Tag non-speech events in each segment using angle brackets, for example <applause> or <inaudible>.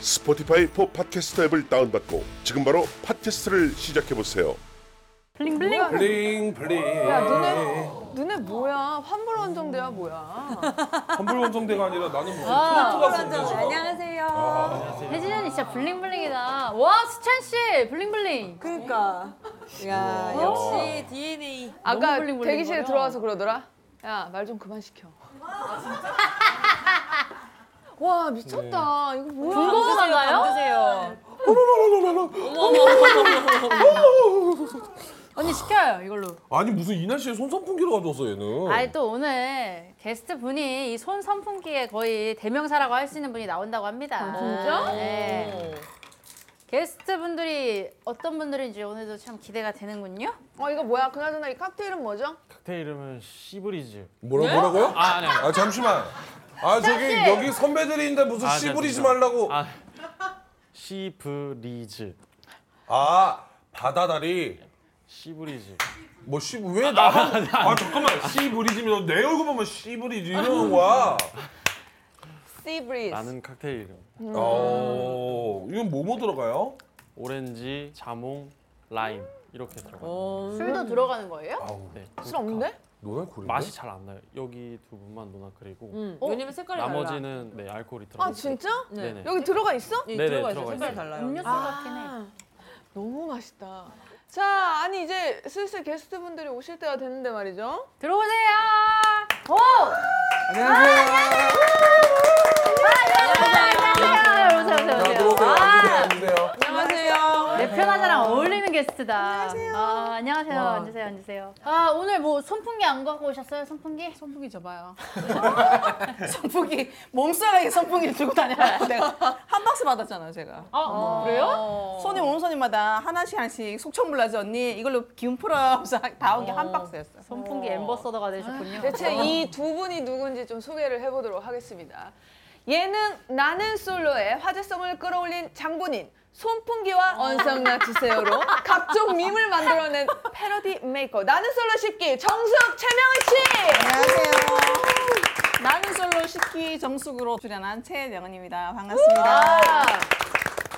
Spotify for Podcasters 앱을 다운받고 지금 바로 팟캐스트를 시작해 보세요. Bling bling. Bling bling. 야 너네 너네 뭐야 환불 원정대야 뭐야? 환불 원정대가 아니라 나는 무슨 아, 트로트 가수인데 지금. 안녕하세요. 혜진 언니 진짜 bling bling이다. 와 수찬 씨 bling bling. 그러니까 야 역시 DNA. 아까 bling bling 대기실에 거려. 들어와서 그러더라. 야 말 좀 그만 시켜. 와 미쳤다. 이거 뭐야? 군고구마인가요? 드세요. 언니 시켜요 이걸로. 아니 무슨 이 날씨에 손 선풍기를 가져왔어 얘는. 아니 또 오늘 게스트 분이 이 손 선풍기에 거의 대명사라고 할 수 있는 분이 나온다고 합니다. 진짜? 네. 게스트 분들이 어떤 분들인지 오늘도 참 기대가 되는군요. 어 이거 뭐야? 그나저나 이 칵테일은 뭐죠? 칵테일 이름은 시브리즈. 뭐라 뭐라고요? 아, 아니. 아니. 아 잠시만. 아 저기 씨! 여기 선배들이 있는데 무슨 아, 씨 네, 부리지 죄송합니다. 말라고. 아, 시브리즈. 아 바다다리. 시브리즈. 뭐 씨 왜 나? 아 잠깐만 씨 부리지면 내 얼굴 보면 씨 부리지 이러는 거야. Breeze. 나는 칵테일 이름. 어 이건 뭐뭐 들어가요? 오렌지, 자몽, 라임 이렇게 들어가요. 술도 들어가는 거예요? 아우 네. 술 없는데? 노나 쿨인데? 맛이 잘 안 나요. 여기 두 분만 노나 그리고 음, 어? 왜냐면 색깔이 달라. 나머지는 네 알코올이 아 들어가요. 진짜? 네네. 여기 들어가 있어? 이 네네, 들어가 있어요. 들어가 색깔 있어요. 달라요. 음료수 같긴 해. 아, 너무 맛있다. 자, 아니 이제 슬슬 게스트분들이 오실 때가 됐는데 말이죠. 들어오세요. 오! 안녕하세요. 오세요, 오세요, 자 오세요. 들어오세요. 아, 앉으세요. 앉으세요. 안녕하세요. 내 편하자랑 어울리는 게스트다. 안녕하세요. 아, 안녕하세요. 앉으세요, 앉으세요. 아, 오늘 뭐 선풍기 안 갖고 오셨어요? 선풍기? 선풍기 줘봐요. <laughs> 선풍기 몸싸가게 선풍기를 들고 다녀요. 내가 한 박스 받았잖아요, 제가. 아, 그래요? 손님 오는 손님마다 하나씩 하나씩 속천불나지 언니 이걸로 기운 풀어 하면서 다온 게 한 박스였어요. 선풍기 엠버서더가 되셨군요. 대체 이 두 분이 누군지 좀 소개를 해보도록 하겠습니다. 예능 나는 솔로의 화제성을 끌어올린 장본인 손풍기와 언성 낮추세요로 각종 밈을 만들어낸 패러디 메이커 나는 솔로 십기 정숙 최명은 씨. 안녕하세요. 나는 솔로 십기 정숙으로 출연한 최명은입니다. 반갑습니다. 아,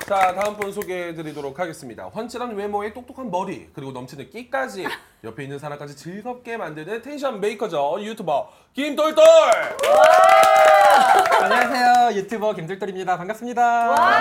자 다음 분 소개해드리도록 하겠습니다. 훤칠한 외모에 똑똑한 머리 그리고 넘치는 끼까지 <laughs> 옆에 있는 사람까지 즐겁게 만드는 tension maker죠 유튜버 김똘똘. 안녕하세요. 유튜버 김똘똘입니다. 반갑습니다. 와,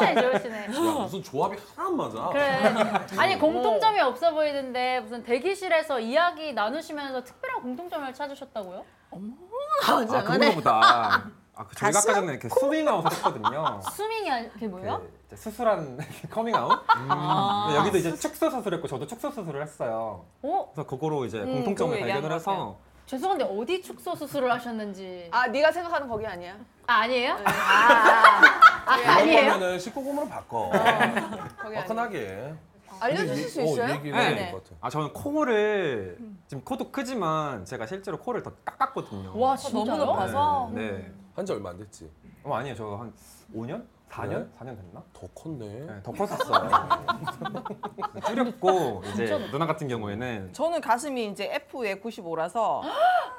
텐션이 좋으시네. 야 무슨 조합이 하나 안 맞아. 그래. 아니 공통점이 없어 보이는데 무슨 대기실에서 이야기 나누시면서 특별한 공통점을 찾으셨다고요? 아, 그거보다 아, 그 저희가 아까 전에 그 슴밍아웃을 했거든요. 슴밍이 아니- 그게 뭐예요? 그 이제 수술한 <laughs> 커밍아웃. 근데 여기도 이제 축소 수술했고 저도 축소 수술을 했어요. 어? 그래서 그거로 이제 그거 공통점을 얘기한 발견을 것 같아요. 해서 죄송한데 어디 축소 수술을 하셨는지 아, 아 네가 생각하는 거기 아니야. 아니에요? 아, 아, 아, 아 니에요? 그러면은 19금으로 바꿔. 거기 아니야. 화끈하게. 알려주실 수 있어요? 어, 얘기는 네. 해야 될것 같아. 아 저는 코를 지금 코도 크지만 제가 실제로 코를 더 깎았거든요. 와 진짜요? 너무 높아서. 네. 한지 얼마 안 됐지. 어 아니에요. 저 한 5년? 4년? 그래? 4년 됐나? 더 컸네. 네, 더 컸었어요. <laughs> 줄였고 이제 누나 같은 경우에는 저는 가슴이 이제 F에 95라서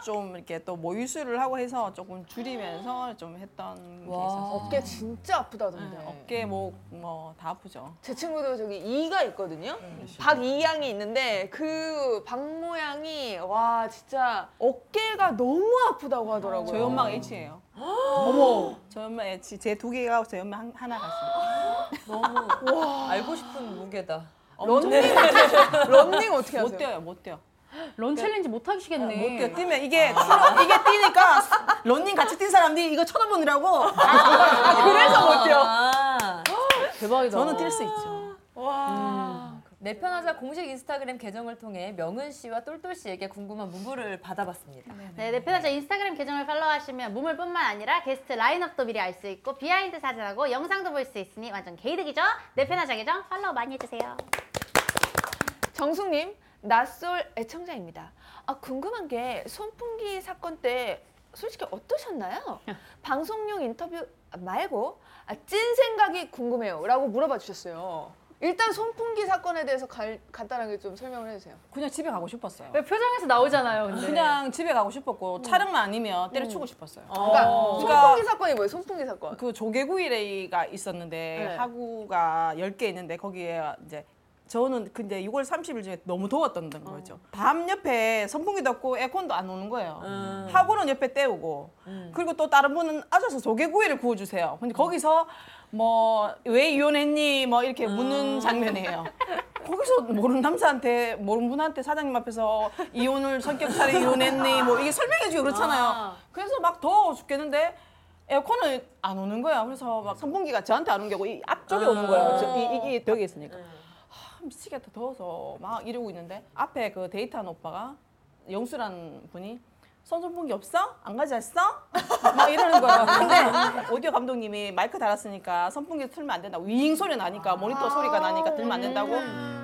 좀 이렇게 또 모유수를 하고 해서 조금 줄이면서 좀 했던 게 있어서 어깨 진짜 아프다던데. 네, 어깨 목 뭐 다 아프죠. 제 친구도 저기 이가 있거든요. 박이양이 있는데 그 박 모양이 와 진짜 어깨가 너무 아프다고 하더라고요. 저희 엄마가 H예요. 어머. 저희 엄마 H 제두 개가 저희 엄마 한, 하나 같습니다. 알고 싶은 무게다. 런닝 런닝 어떻게 하세요? 못 뛰어요, 못 뛰어. run challenge 못 하시겠네. 못 뛰어. 뛰면 이게 트로- 이게 뛰니까 런닝 같이 뛴 사람들이 이거 쳐다보느라고 그래서 못 뛰어. 아, 대박이다. 저는 뛸 수 있죠. 와. 내 편하자 공식 인스타그램 계정을 통해 명은 씨와 똘똘 씨에게 궁금한 문구를 받아봤습니다. 네, 내 편하자 인스타그램 계정을 팔로우하시면 무물뿐만 아니라 게스트 라인업도 미리 알 수 있고 behind 사진하고 영상도 볼 수 있으니 완전 개이득이죠? 내 편하자 계정 팔로우 많이 해주세요. 정숙님 낯솔 애청자입니다. 아 궁금한 게 손풍기 사건 때 솔직히 어떠셨나요? <laughs> 방송용 인터뷰 말고 아, 찐 생각이 궁금해요라고 물어봐 주셨어요. 일단 손풍기 사건에 대해서 갈- 간단하게 좀 설명을 해주세요. 그냥 집에 가고 싶었어요. 왜 표정에서 나오잖아요, 근데. 그냥 집에 가고 싶었고 촬영만 아니면 때려치고 싶었어요. 그러니까 그러니까 손풍기 사건이 뭐예요? 손풍기 사건. 그 조개구이가 있었는데 네. 하구가 10개 있는데 거기에 이제 저는 근데 6월 30일 중에 너무 더웠던 거죠. 밤 옆에 선풍기도 없고 에어컨도 안 오는 거예요. 하구는 옆에 때우고 그리고 또 다른 분은 앉아서 조개구이를 구워주세요. 근데 거기서 뭐 왜 이혼했니 뭐 이렇게 묻는 장면이에요. 거기서 모르는 남자한테 모르는 분한테 사장님 앞에서 이혼을 성격차려 이혼했니 뭐 이게 설명해주고 그렇잖아요. 아. 그래서 막 더워 죽겠는데 에어컨은 안 오는 거야. 그래서 막 선풍기가 저한테 안 오는 게 아니고 이 앞쪽에 오는 거예요. 저, 이, 이게 벽에 있으니까. 하, 미치겠다 더워서 막 이러고 있는데 앞에 그 데이트한 오빠가 영수라는 분이 선선풍기 없어? 안 가져왔어? <laughs> 막 이러는 거예요. 근데 오디오 감독님이 마이크 달았으니까 선풍기 틀면 안 된다고 윙 소리 나니까 모니터 소리가 나니까 들면 안 된다고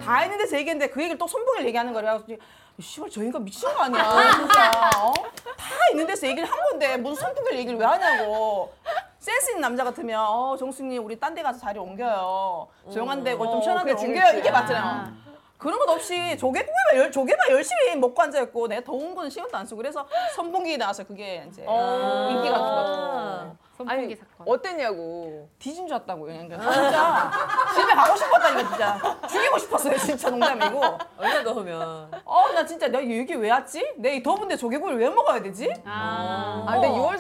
다 했는데 제 얘기인데 그 얘기를 또 선풍기를 얘기하는 거예요. 그래서 씨발 저 인간 미친 거 아니야 진짜 어? 다 있는 데서 얘기를 한 건데 무슨 선풍기를 얘기를 왜 하냐고 센스 있는 남자 같으면 어 정숙님 우리 딴 데 가서 자리 옮겨요 조용한 데고 좀 시원한 데 그치, 옮겨요 그치. 이게 맞잖아요 그런 것 없이 조개구이만 열, 조개만 열심히 먹고 앉아 있고 내가 더운 거는 신경도 안 쓰고 그래서 선풍기 나와서 그게 이제 인기가 좀 거죠 선풍기 아니 사건. 어땠냐고. 뒤진 줄 알았다고요 그러니까 진짜 집에 가고 싶었다니까 진짜 죽이고 싶었어요 진짜 농담이고 얼마 더우면. 어 나 진짜 내가 여기 왜 왔지? 내가 이 더운데 조개구이를 왜 먹어야 되지? 아. 아 근데 어. 6월 30일에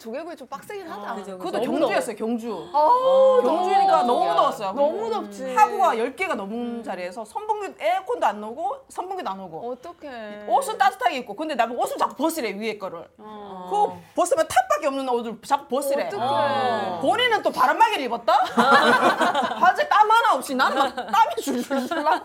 조개구이 좀 빡세긴 하다. 그죠, 그것도 그죠. 경주였어요 경주 아우, 경주니까 너무. 더웠어요 너무 덥지. 화구가 10개가 넘는 자리에서 선풍기 에어컨도 안 나오고 선풍기도 안 오고 어떡해. 옷은 따뜻하게 입고 근데 나보고 옷을 자꾸 벗으래 위에 거를 그거 벗으면 top 밖에 없는 옷을 자꾸 벗으래 어떡해. 본인은 또 바람막이를 입었다? <laughs> 바지 땀 하나 없이 나는 막 땀이 줄줄줄 나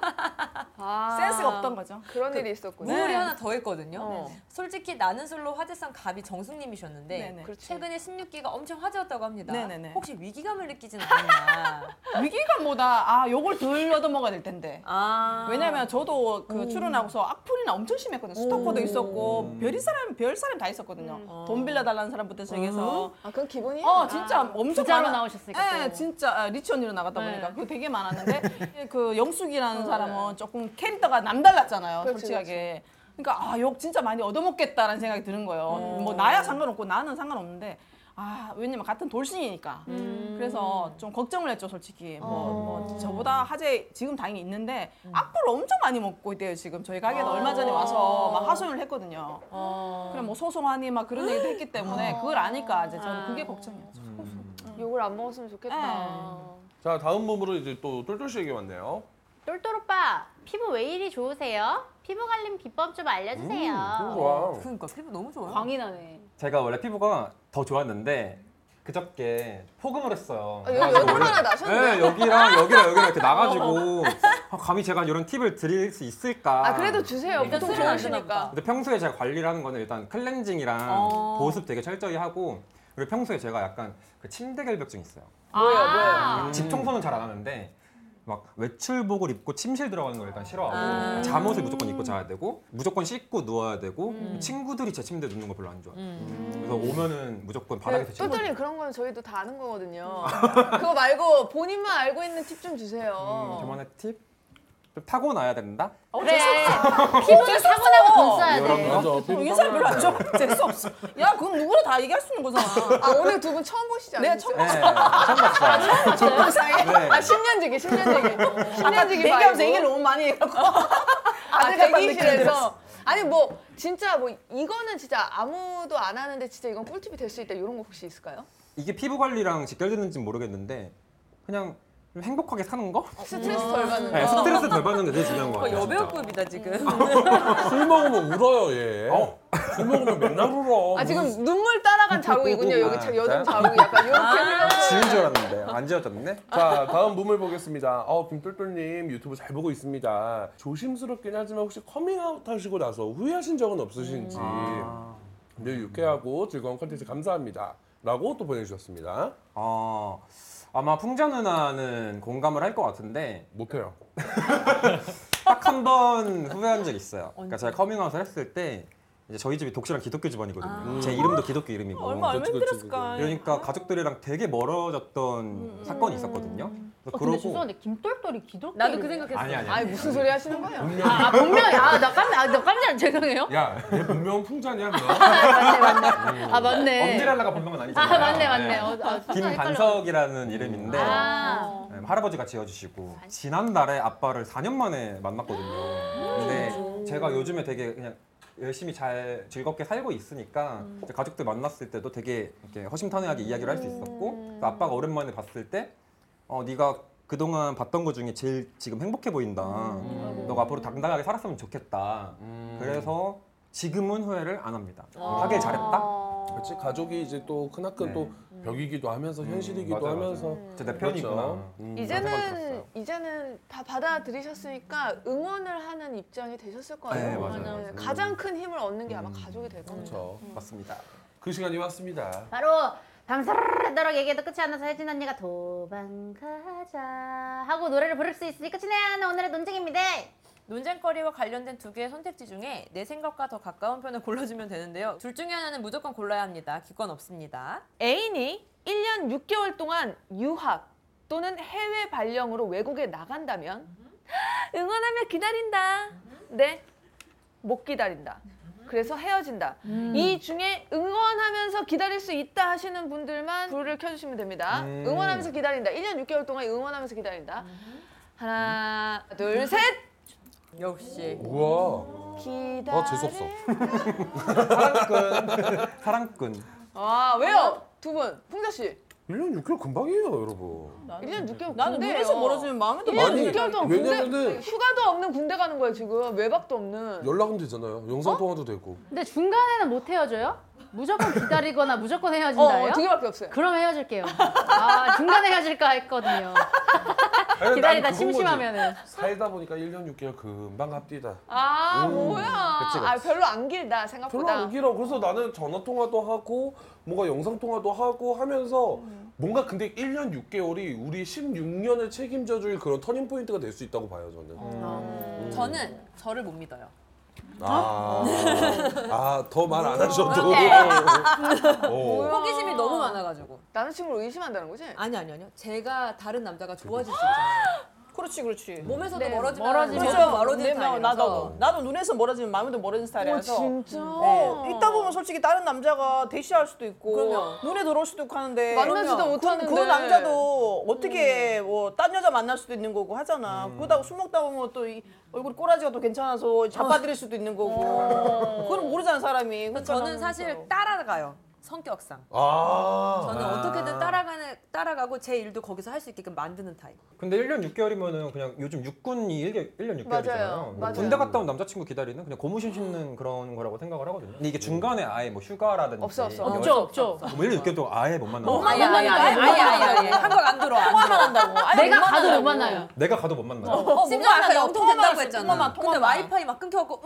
아, 센스가 없던 거죠 그런 일이 있었군요. 우울이 하나 더 있거든요. 어. 솔직히 나는 솔로 화제성 갑이 정숙님이셨는데 네네. 그렇지. 최근에 16기가 엄청 화제였다고 합니다. 네네네. 혹시 위기감을 느끼진 않느냐? <laughs> 위기감보다 아 요걸 덜 얻어먹어야 될 텐데 아 왜냐면 저도 그 출연하고서 악플이나 엄청 심했거든요. 스토커도 있었고 별이 사람 별 사람 다 있었거든요. 돈 빌려달라는 사람부터 시작해서 아 그건 기본이야. 어 진짜 엄청 부자로 많아. 나오셨으니까 네, 또. 진짜 아, 리치 언니로 나갔다 네. 보니까 그게 되게 많았는데 <laughs> 그 영숙이라는 사람은 조금 캐릭터가 남달랐잖아요. 그렇지, 솔직하게. 그러니까 아 욕 진짜 많이 얻어먹겠다라는 생각이 드는 거예요. 뭐 나야 상관없고 나는 상관없는데 아 왜냐면 같은 돌싱이니까. 그래서 좀 걱정을 했죠 솔직히. 뭐, 뭐 저보다 하재 지금 다행히 있는데 악플을 엄청 많이 먹고 있대요 지금. 저희 가게도 얼마 전에 와서 막 하소연을 했거든요. 그럼 뭐 소송하니 막 그런 얘기도 했기 때문에 그걸 아니까 이제 저는 그게 걱정이었죠. 욕을 안 먹었으면 좋겠다. 네. 자 다음 몸으로 이제 또 똘똘 씨에게 왔네요. 똘똘 오빠, 피부 왜 이리 좋으세요? 피부 관리 비법 좀 알려주세요. 좋아. 그러니까 피부 너무 좋아요. 광이 나네. 제가 원래 피부가 더 좋았는데 그저께 폭음을 했어요. 아, 여기 그래가지고 여덟 원래- 하나 나셨네. 네, 여기랑 여기랑 여기랑 이렇게 나가지고 <laughs> 아, 감히 제가 이런 팁을 드릴 수 있을까? 아 그래도 주세요. 일단 보통 술은 안 되나 좋으시니까. 근데 평소에 제가 관리를 하는 거는 일단 클렌징이랑 어. 보습 되게 철저히 하고 그리고 평소에 제가 약간 그 침대 결벽증 있어요. 뭐예요, 아. 뭐예요? 집 청소는 잘 안 하는데 막 외출복을 입고 침실 들어가는 걸 일단 싫어하고 아. 잠옷을 무조건 입고 자야 되고 무조건 씻고 누워야 되고 친구들이 제 침대에 눕는 거 별로 안 좋아해요. 그래서 오면은 무조건 바닥에서 씻고 똘똘이 그런 건 저희도 다 아는 거거든요. <laughs> 그거 말고 본인만 알고 있는 팁 좀 주세요. 음, 저만의 팁? 좀 타고나야 된다? 그래. 피부는 타고나고. 돈 써야 돼. 맞아. 어, 인사를 별로 안 좋아. 재수 없어. 야 그건 누구나 다 얘기할 수 있는 거잖아. 아 오늘 두 분 처음 보시지 않으세요? 네, 처음 네, 처음 봤어요. 영상에? 네. 아 10년지기 10년지기 10년지기 대기하면서 얘기를 너무 많이 해갖고. 아 아들 대기실에서. 아니 뭐 진짜 뭐 이거는 진짜 아무도 안 하는데 진짜 이건 꿀팁이 될 수 있다. 이런 거 혹시 있을까요? 이게 피부 관리랑 직결되는지 는 모르겠는데 그냥 좀 행복하게 사는 거? 스트레스 덜 받는 거. 네, 스트레스 덜 받는 게 제일 중요한 거 같아요. 여배우급이다 지금. <laughs> 술 먹으면 울어요 얘. 어? 술 먹으면 맨날 울어. 아 지금 눈물 따라간 자국이군요. 여기 자- 여름? 자국이 약간 이렇게 흘러. 지운 줄 알았는데요. 안 지워졌네. 자 다음 문을 보겠습니다. 어 김똘똘님 유튜브 잘 보고 있습니다. 조심스럽긴 하지만 혹시 커밍아웃 하시고 나서 후회하신 적은 없으신지. 늘 유쾌하고 즐거운 컨텐츠 감사합니다. 라고 또 보내주셨습니다. 어, 아마 풍자 누나는 공감을 할 것 같은데 못해요. <laughs> 딱 한 번 후회한 적 있어요. 그러니까 제가 커밍아웃을 했을 때 이제 저희 집이 독실한 기독교 집안이거든요. 제 이름도 기독교 이름이고. 얼마 얼마 그치, 그치, 힘들었을까. 그러니까 가족들이랑 되게 멀어졌던 사건이 있었거든요. 그래서 어, 근데 죄송한데 김똘똘이 기독교 나도 그? 생각했어. 아니 아니. 아니 무슨 소리 하시는 거예요? 아, 분명히 아나 깜짝 아 나 깜짝 죄송해요. 야, 얘 본명 풍자냐? 맞네 맞네. 아 맞네. 엄지랄라가 본명은 아니잖아요. 아 맞네 맞네. 어, 아, 김반석이라는 이름인데 아. 네, 할아버지가 지어주시고 지난달에 아빠를 4년 만에 만났거든요. 근데 제가 요즘에 되게 그냥 열심히 잘 즐겁게 살고 있으니까 이제 가족들 만났을 때도 되게 이렇게 허심탄회하게 이야기를 할 수 있었고 그래서 아빠가 오랜만에 봤을 때 어, 네가 그동안 봤던 것 중에 제일 지금 행복해 보인다. 너가 앞으로 당당하게 살았으면 좋겠다. 그래서 지금은 후회를 안 합니다. 하길 잘했다. 그렇지 가족이 이제 또 크나큰 네. 또 벽이기도 하면서 현실이기도 맞아요, 하면서 맞아요. 진짜 내 편이구나. 그렇죠. 음. 이제는. 이제는 다 받아들이셨으니까 응원을 하는 입장이 되셨을 거예요. 네, 맞아요, 맞아요. 가장 큰 힘을 얻는 게 아마 가족이 될 겁니다. 그렇죠. 맞습니다. 그 시간이 왔습니다. 바로 방사르르 얘기해도 끝이 안 나서 혜진 언니가 도망가자 하고 노래를 부를 수 있으니 끝이 내야 하는 오늘의 논쟁입니다. 논쟁거리와 관련된 두 개의 선택지 중에 내 생각과 더 가까운 편을 골라주면 되는데요. 둘 중에 하나는 무조건 골라야 합니다. 기권 없습니다. 애인이 1년 6개월 동안 유학 또는 해외 발령으로 외국에 나간다면 응원하며 기다린다. 네, 못 기다린다. 그래서 헤어진다. 이 중에 응원하면서 기다릴 수 있다 하시는 분들만 불을 켜주시면 됩니다. 음. 응원하면서 기다린다. 1년 6개월 동안 응원하면서 기다린다. 하나, 둘, 셋. 역시. 우와. 기다려. 아 재수없어. 사랑꾼. 사랑꾼. 아 왜요? 두 분, 풍자 씨. 1년 6개월 금방이에요, 여러분. 1년 6개월 나는 군대예요. 눈에서 멀어지면 마음에도 1년 아니, 6개월 동안 군대 왜냐면은- 휴가도 없는 군대 가는 거예요 지금 외박도 없는. 연락은 되잖아요. 영상 통화도 되고. 근데 중간에는 못 헤어져요? 무조건 기다리거나 <laughs> 무조건 어, 헤어진다예요? 어, 두 개밖에 없어요. 그럼 헤어질게요. 아 중간에 헤어질까 했거든요. 아니, 기다리다 난 그건 거지. 심심하면은. 살다 보니까 1년 6개월 금방 합디다. 아 음, 뭐야? 그치, 그치. 아 별로 안 길다 별로 생각보다. 안 길어. 그래서 나는 전화 통화도 하고 뭔가 영상 통화도 하고 하면서 뭔가 근데 1년 6개월이 우리 16년을 책임져 줄 그런 터닝 포인트가 될 수 있다고 봐요, 저는. 음. 저는 저를 못 믿어요. 아, 아, 더말 안 하셔도. 네. 어. 호기심이 너무 많아가지고. 남자친구를 의심한다는 거지? 아니 아니 아니요. 제가 다른 남자가 좋아질 수 있잖아요. 그렇지 그렇지. 몸에서도 네, 멀어지면 멀어지면. 그렇죠. 멀어지는 내 스타일이라서. 나도 나도 눈에서 멀어지면 마음에도 멀어지는 어 스타일이라서. 진짜. 네. 있다 보면 솔직히 다른 남자가 대시할 수도 있고 그럼요. 눈에 들어올 수도 있고 하는데 만나지도 그럼 못하는데. 그, 그 남자도 어떻게 뭐 딴 여자 만날 수도 있는 거고 하잖아. 그러다가 술 먹다 보면 또 이 얼굴 꼬라지가 또 괜찮아서 잡아들일 수도 있는 거고. 그건 모르잖아 사람이. 그러니까 저는 나는 사실. 따라가요. 성격상. 아. 저는 어떻게든 따라가는 따라가고 제 일도 거기서 할 수 있게끔 만드는 타입. 근데 1년 6개월이면은 그냥 요즘 육군이 1, 1년 6개월이잖아요. 맞아요. 맞아요. 군대 갔다 온 남자친구 기다리는 그냥 고무신 신는 그런 거라고 생각을 하거든요. 근데 이게 중간에 아예 뭐 휴가라든지 없어, 없어. 없죠 없죠. 뭐 1년 6개월 동안 아예 못 만나. 못 아니 만나. 아니 아니 아니 아니 아니 한국 안 들어. 안 통화만 들어. 한다고. 아예 내가 못 가도 못. 만나요. 내가 가도 못 만나. 어, 못 심지어 아까 통화만 된다고 했잖아. 통화만, 근데 통화만. 와이파이 막 끊겨갖고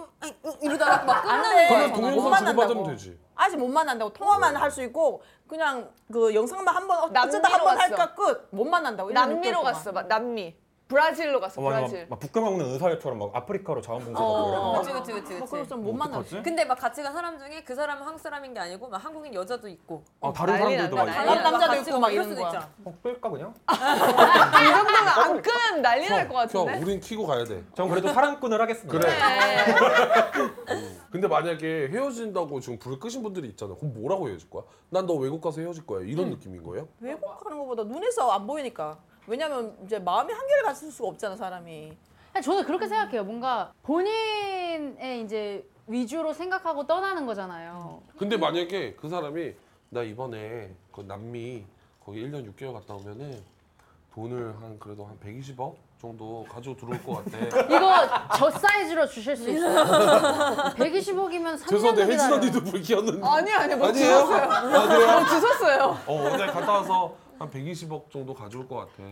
이러다가 막안 끊는 돼. 거야. 그러면 못 동영상. 주고받으면 되지. 아직 못 만난다고 통화만 할 수 있고 그냥 그 영상만 한 번 어, 남미로 어쩌다 한번. 할까 끝 못 만난다고. 1년 남미로 6개월 동안. 갔어. 막 남미. 브라질로 갔어. 어, 맞아. 브라질. 막, 막 북극 먹는 의사처럼 막 아프리카로 자원봉사하고 그치 그치 그치 뭐 그치. 그래서 못 만나지. 근데 막 같이 간 사람 중에 그 사람은 한국 사람인 게 아니고 막 한국인 여자도 있고 아, 다른 난리 사람들도 난다, 막 난리. 다른 남자도 같이 있고 막막 이럴 이런 수도 거야. 있잖아. 어, 끌까 그냥? <laughs> 이 정도면 안 끄면 난리 날것 형, 같은데. 우린 키고 가야 돼. 전 그래도 사랑꾼을 하겠습니다. 그래. 네. <laughs> 근데 만약에 헤어진다고 지금 불을 끄신 분들이 있잖아. 그럼 뭐라고 헤어질 거야? 난 너 외국 가서 헤어질 거야. 이런 느낌인 거예요? 외국 가는 것보다 눈에서 안 보이니까. 왜냐면 이제 마음이 한결 갔을 수가 없잖아 사람이. 저는 그렇게 생각해요. 뭔가 본인의 이제 위주로 생각하고 떠나는 거잖아요. 근데 만약에 그 사람이 나 이번에 그 남미 거기 1년 6개월 갔다 오면은 돈을 한 그래도 한 120억 정도 가지고 들어올 것 같아. <laughs> 이거 저 사이즈로 주실 수 있어요? <laughs> 120억이면 3년 죄송한데 혜진. 언니도 불 켰는데. 아니 아니 뭐 아니에요? 주셨어요. 아 그래요? 뭐 <laughs> 주셨어요. 어 오늘 갔다 와서 한 120억 정도 가져올 것 같아.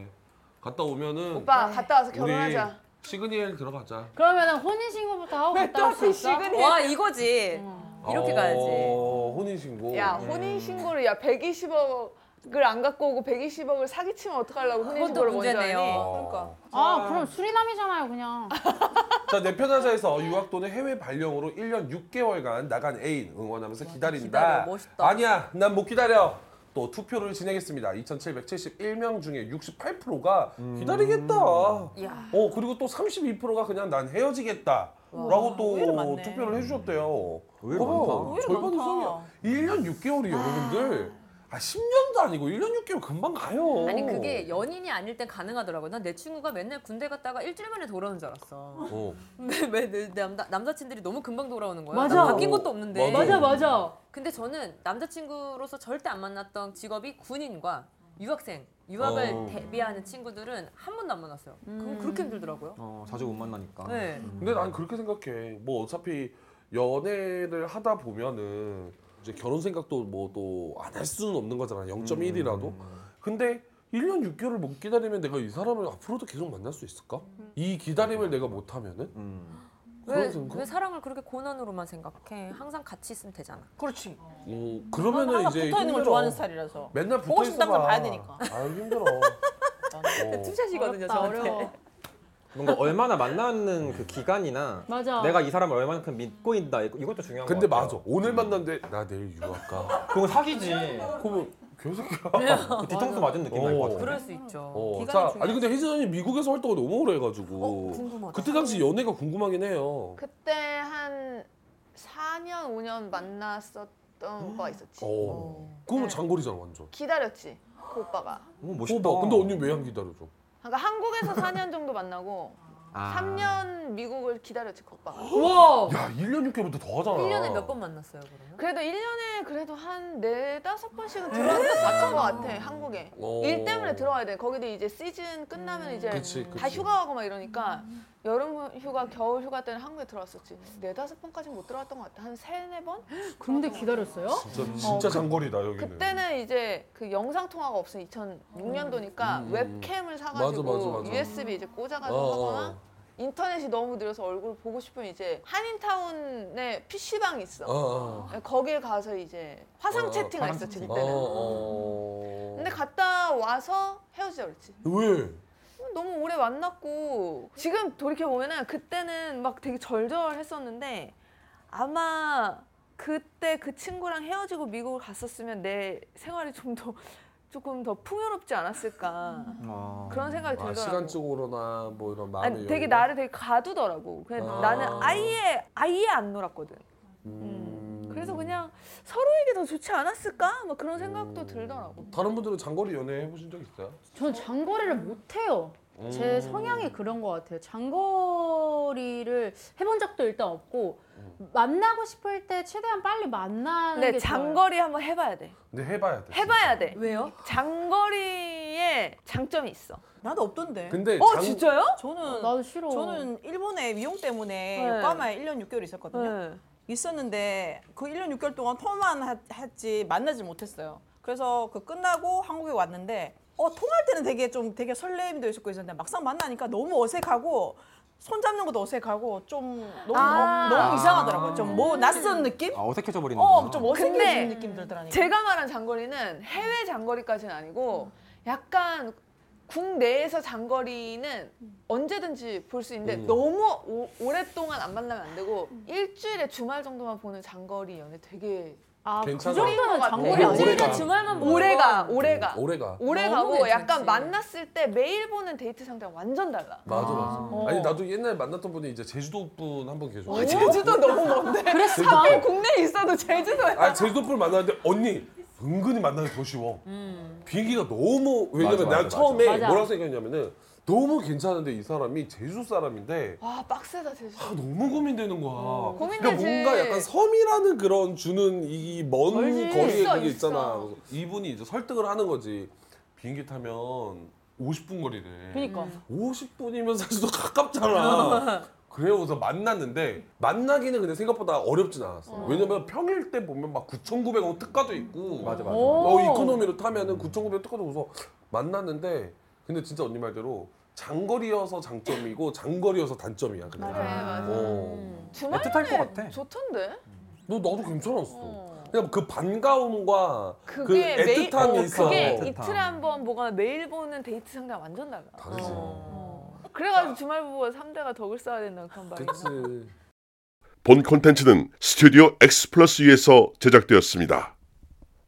갔다 오면은 오빠 갔다 와서 우리 결혼하자. 시그니엘 들어가자. 그러면 혼인신고부터 하고 갔다 올수또 있어? 시그니엘. 와 이거지. 이렇게 가야지. 어, 혼인 신고. 야 혼인 신고를 야 120억을 안 갖고 오고 120억을 사기치면 어떡하려고 혼인 그것도 신고를 먼저 문제네요. 하니? 그러니까. 아 그럼 수리남이잖아요 그냥. <laughs> 자, 내 편하자에서 유학 또는 해외 발령으로 1년 6개월간 나간 애인 응원하면서 기다린다. 기다려, 멋있다. 아니야, 난 못 기다려. 또 투표를 진행했습니다. 2,771명 중에 68%가 기다리겠다. 이야. 어 그리고 또 32%가 그냥 난 헤어지겠다. 라고 또 의외로 많네. 투표를 해주셨대요. 의외로 봐봐, 많다. 의외로 절반 많다. 이상이야. 1년 6개월이 여러분들. 아 10년도 아니고 1년 6개월 금방 가요. 아니 그게 연인이 아닐 땐 가능하더라고. 난내 친구가 맨날 군대 갔다가 일주일 만에 돌아오는 줄 알았어. 어. 근데 왜 내 남자 남자친들이 너무 금방 돌아오는 거야. 맞아. 난 바뀐 것도 없는데. 맞아. 맞아. 근데 저는 남자친구로서 절대 안 만났던 직업이 군인과 유학생, 유학을 어. 대비하는 친구들은 한 번도 안 만났어요. 그럼 그렇게 힘들더라고요. 어, 자주 못 만나니까. 네. 근데 난 그렇게 생각해. 뭐 어차피 연애를 하다 보면은 이제 결혼 생각도 뭐 또 안 할 수는 없는 거잖아. 0.1이라도. 근데 1년 6개월을 못 기다리면 내가 이 사람을 앞으로도 계속 만날 수 있을까? 이 기다림을 내가 못 하면은 음. 왜, 그런 생각? 왜 사랑을 그렇게 고난으로만 생각해? 항상 같이 있으면 되잖아. 그렇지. 어, 그러면은 항상 이제 붙어 있는 걸 힘들어. 좋아하는 스타일이라서. 맨날 보고 붙어 있어 당장 봐. 봐야 되니까. 아 힘들어. <laughs> 어. 투샷이거든요, 어렵다, 저한테. 어려워. 뭔가 얼마나 만나는 그 기간이나 맞아. 내가 이 사람을 얼마만큼 믿고 있다 이것도 중요한 거 근데 같아요. 맞아. 오늘 만났는데 나 내일 유학 가. 그거 사기지. 그러면 개새끼야. 그 뒤통수 맞은 느낌 날것 같아. 그럴 수 있죠. 어, 기간이 자, 중요하지. 아니 근데 혜진 언니 미국에서 활동을 너무 오래 해가지고 어, 궁금하다. 그때 당시 연애가 궁금하긴 해요. 그때 한 4년 5년 만났었던 오빠가 있었지. 어. 그러면 장거리잖아 완전. 기다렸지 그 오빠가. 오, 멋있다. 어, 근데 언니 왜 안 기다려줘? 그러니까 한국에서 4년 정도 만나고 아. 3년 미국을 기다렸지 그 오빠가. 우와. 야 1년 6개월부터 더 하잖아. 1년에 몇 번 만났어요, 그러면? 그래도 1년에 그래도 한 네다섯 번씩은 들어왔던 것 같아 한국에. 어. 일 때문에 들어와야 돼. 거기도 이제 시즌 끝나면 이제 그치, 다 그치. 휴가 가고 막 이러니까 여름 휴가, 겨울 휴가 때는 한국에 들어왔었지. 네 다섯 번까지는 못 들어왔던 것 같아. 한 세네 번? 근데 기다렸어요? 진짜 진짜 장거리다 여기는. 그때는 이제 그 영상 통화가 없어 2006년도니까 음, 음. 웹캠을 사가지고 맞아, 맞아, 맞아. USB 이제 꽂아가지고 어, 하거나 어. 인터넷이 너무 느려서 얼굴 보고 싶으면 이제 한인타운에 PC방이 있어. 어, 어. 거길 가서 이제 화상 어, 채팅을 했었지. 어, 그때는. 어. 근데 갔다 와서 헤어지자 그랬지. 왜? 너무 오래 만났고 지금 돌이켜 보면은 그때는 막 되게 절절했었는데 아마 그때 그 친구랑 헤어지고 미국을 갔었으면 내 생활이 좀 더 조금 더 풍요롭지 않았을까 아. 그런 생각이 아, 들더라고. 시간적으로나 뭐 이런 마음의 아니, 되게 여유? 나를 되게 가두더라고. 그냥 아. 나는 아예 아예 안 놀았거든. 음. 그래서 그냥 서로에게 더 좋지 않았을까? 막 그런 생각도 음. 들더라고. 다른 분들은 장거리 연애 해보신 적 있어요? 전 장거리를 못 해요. 제 음. 성향이 그런 것 같아요. 장거리를 해본 적도 일단 없고 음. 만나고 싶을 때 최대한 빨리 만나는 근데 게 좋아요. 장거리 한번 해봐야 돼. 근데 해봐야 돼. 해봐야 돼. 왜요? 장거리에 장점이 있어. 나도 없던데. 근데 어 장... 진짜요? 저는 나도 싫어. 저는 일본에 미용 때문에 네. 요코하마에 1년 6개월 있었거든요. 네. 있었는데 그 1년 6개월 동안 통화만 하- 했지 만나지 못했어요. 그래서 그 끝나고 한국에 왔는데 어 통화할 때는 되게 좀 되게 설레임도 있었고 있었는데 막상 만나니까 너무 어색하고 손 잡는 것도 어색하고 좀 너무 아. 너무 이상하더라고요. 좀 뭐 낯선 느낌? 아, 어색해져 버리는 어, 좀 어색해지는 느낌 들더라니까. 제가 말한 장거리는 해외 장거리까지는 아니고 약간 국내에서 장거리는 언제든지 볼 수 있는데 음. 너무 오, 오랫동안 안 만나면 안 되고 일주일에 주말 정도만 보는 장거리 연애 되게 아, 그 괜찮아. 정도는 어, 장거리 오래가. 아니에요. 일주일에 주말만 보는 오래가 건 오래가 오래가. 오래 가고 괜찮지. 약간 만났을 때 매일 보는 데이트 상대랑 완전 달라. 맞아 맞아. 어. 아니 나도 옛날에 만났던 분이 이제 제주도 분 한 분 계셔. 아, 제주도 너무 <laughs> 먼데. 그랬어. 하필 국내에 있어도 제주도야. 아 제주도 분 만났는데 언니 은근히 만나기 더 쉬워. 비행기가 너무 왜냐면 맞아, 내가 맞아, 처음에 맞아. 뭐라고 생각했냐면은 너무 괜찮은데 이 사람이 제주 사람인데 와 빡세다 제주. 아, 너무 고민되는 거야. 어, 그러니까 고민되지. 뭔가 약간 섬이라는 그런 주는 이 먼 멀지. 거리에 있어, 그게 있어. 있잖아. 그래서 이분이 이제 설득을 하는 거지. 비행기 타면 50분 거리래. 그러니까 50분이면 사실 또 가깝잖아. <laughs> 그래서 만났는데 만나기는 근데 생각보다 어렵진 않았어. 왜냐면 평일 때 보면 막 9,900원 특가도 있고 맞아 맞아. 어, 이코노미로 타면은 9,900원 특가도 있어서 만났는데 근데 진짜 언니 말대로 장거리여서 장점이고 장거리여서 단점이야. 그냥. 그래 맞아. 어. 주말에 애틋할 것 같아. 좋던데. 너 나도 괜찮았어. 어. 그냥 그 반가움과 그 애틋함이 어, 있어. 그게 애틋함. 이틀에 한 번 보거나 매일 보는 데이트 상대랑 완전 달라. 다르지. 어. 그래가지고 주말 부부가 3대가 덕을 쌓아야 된다는 그런 말이 그치. 본 콘텐츠는 스튜디오 X 플러스 위에서 제작되었습니다.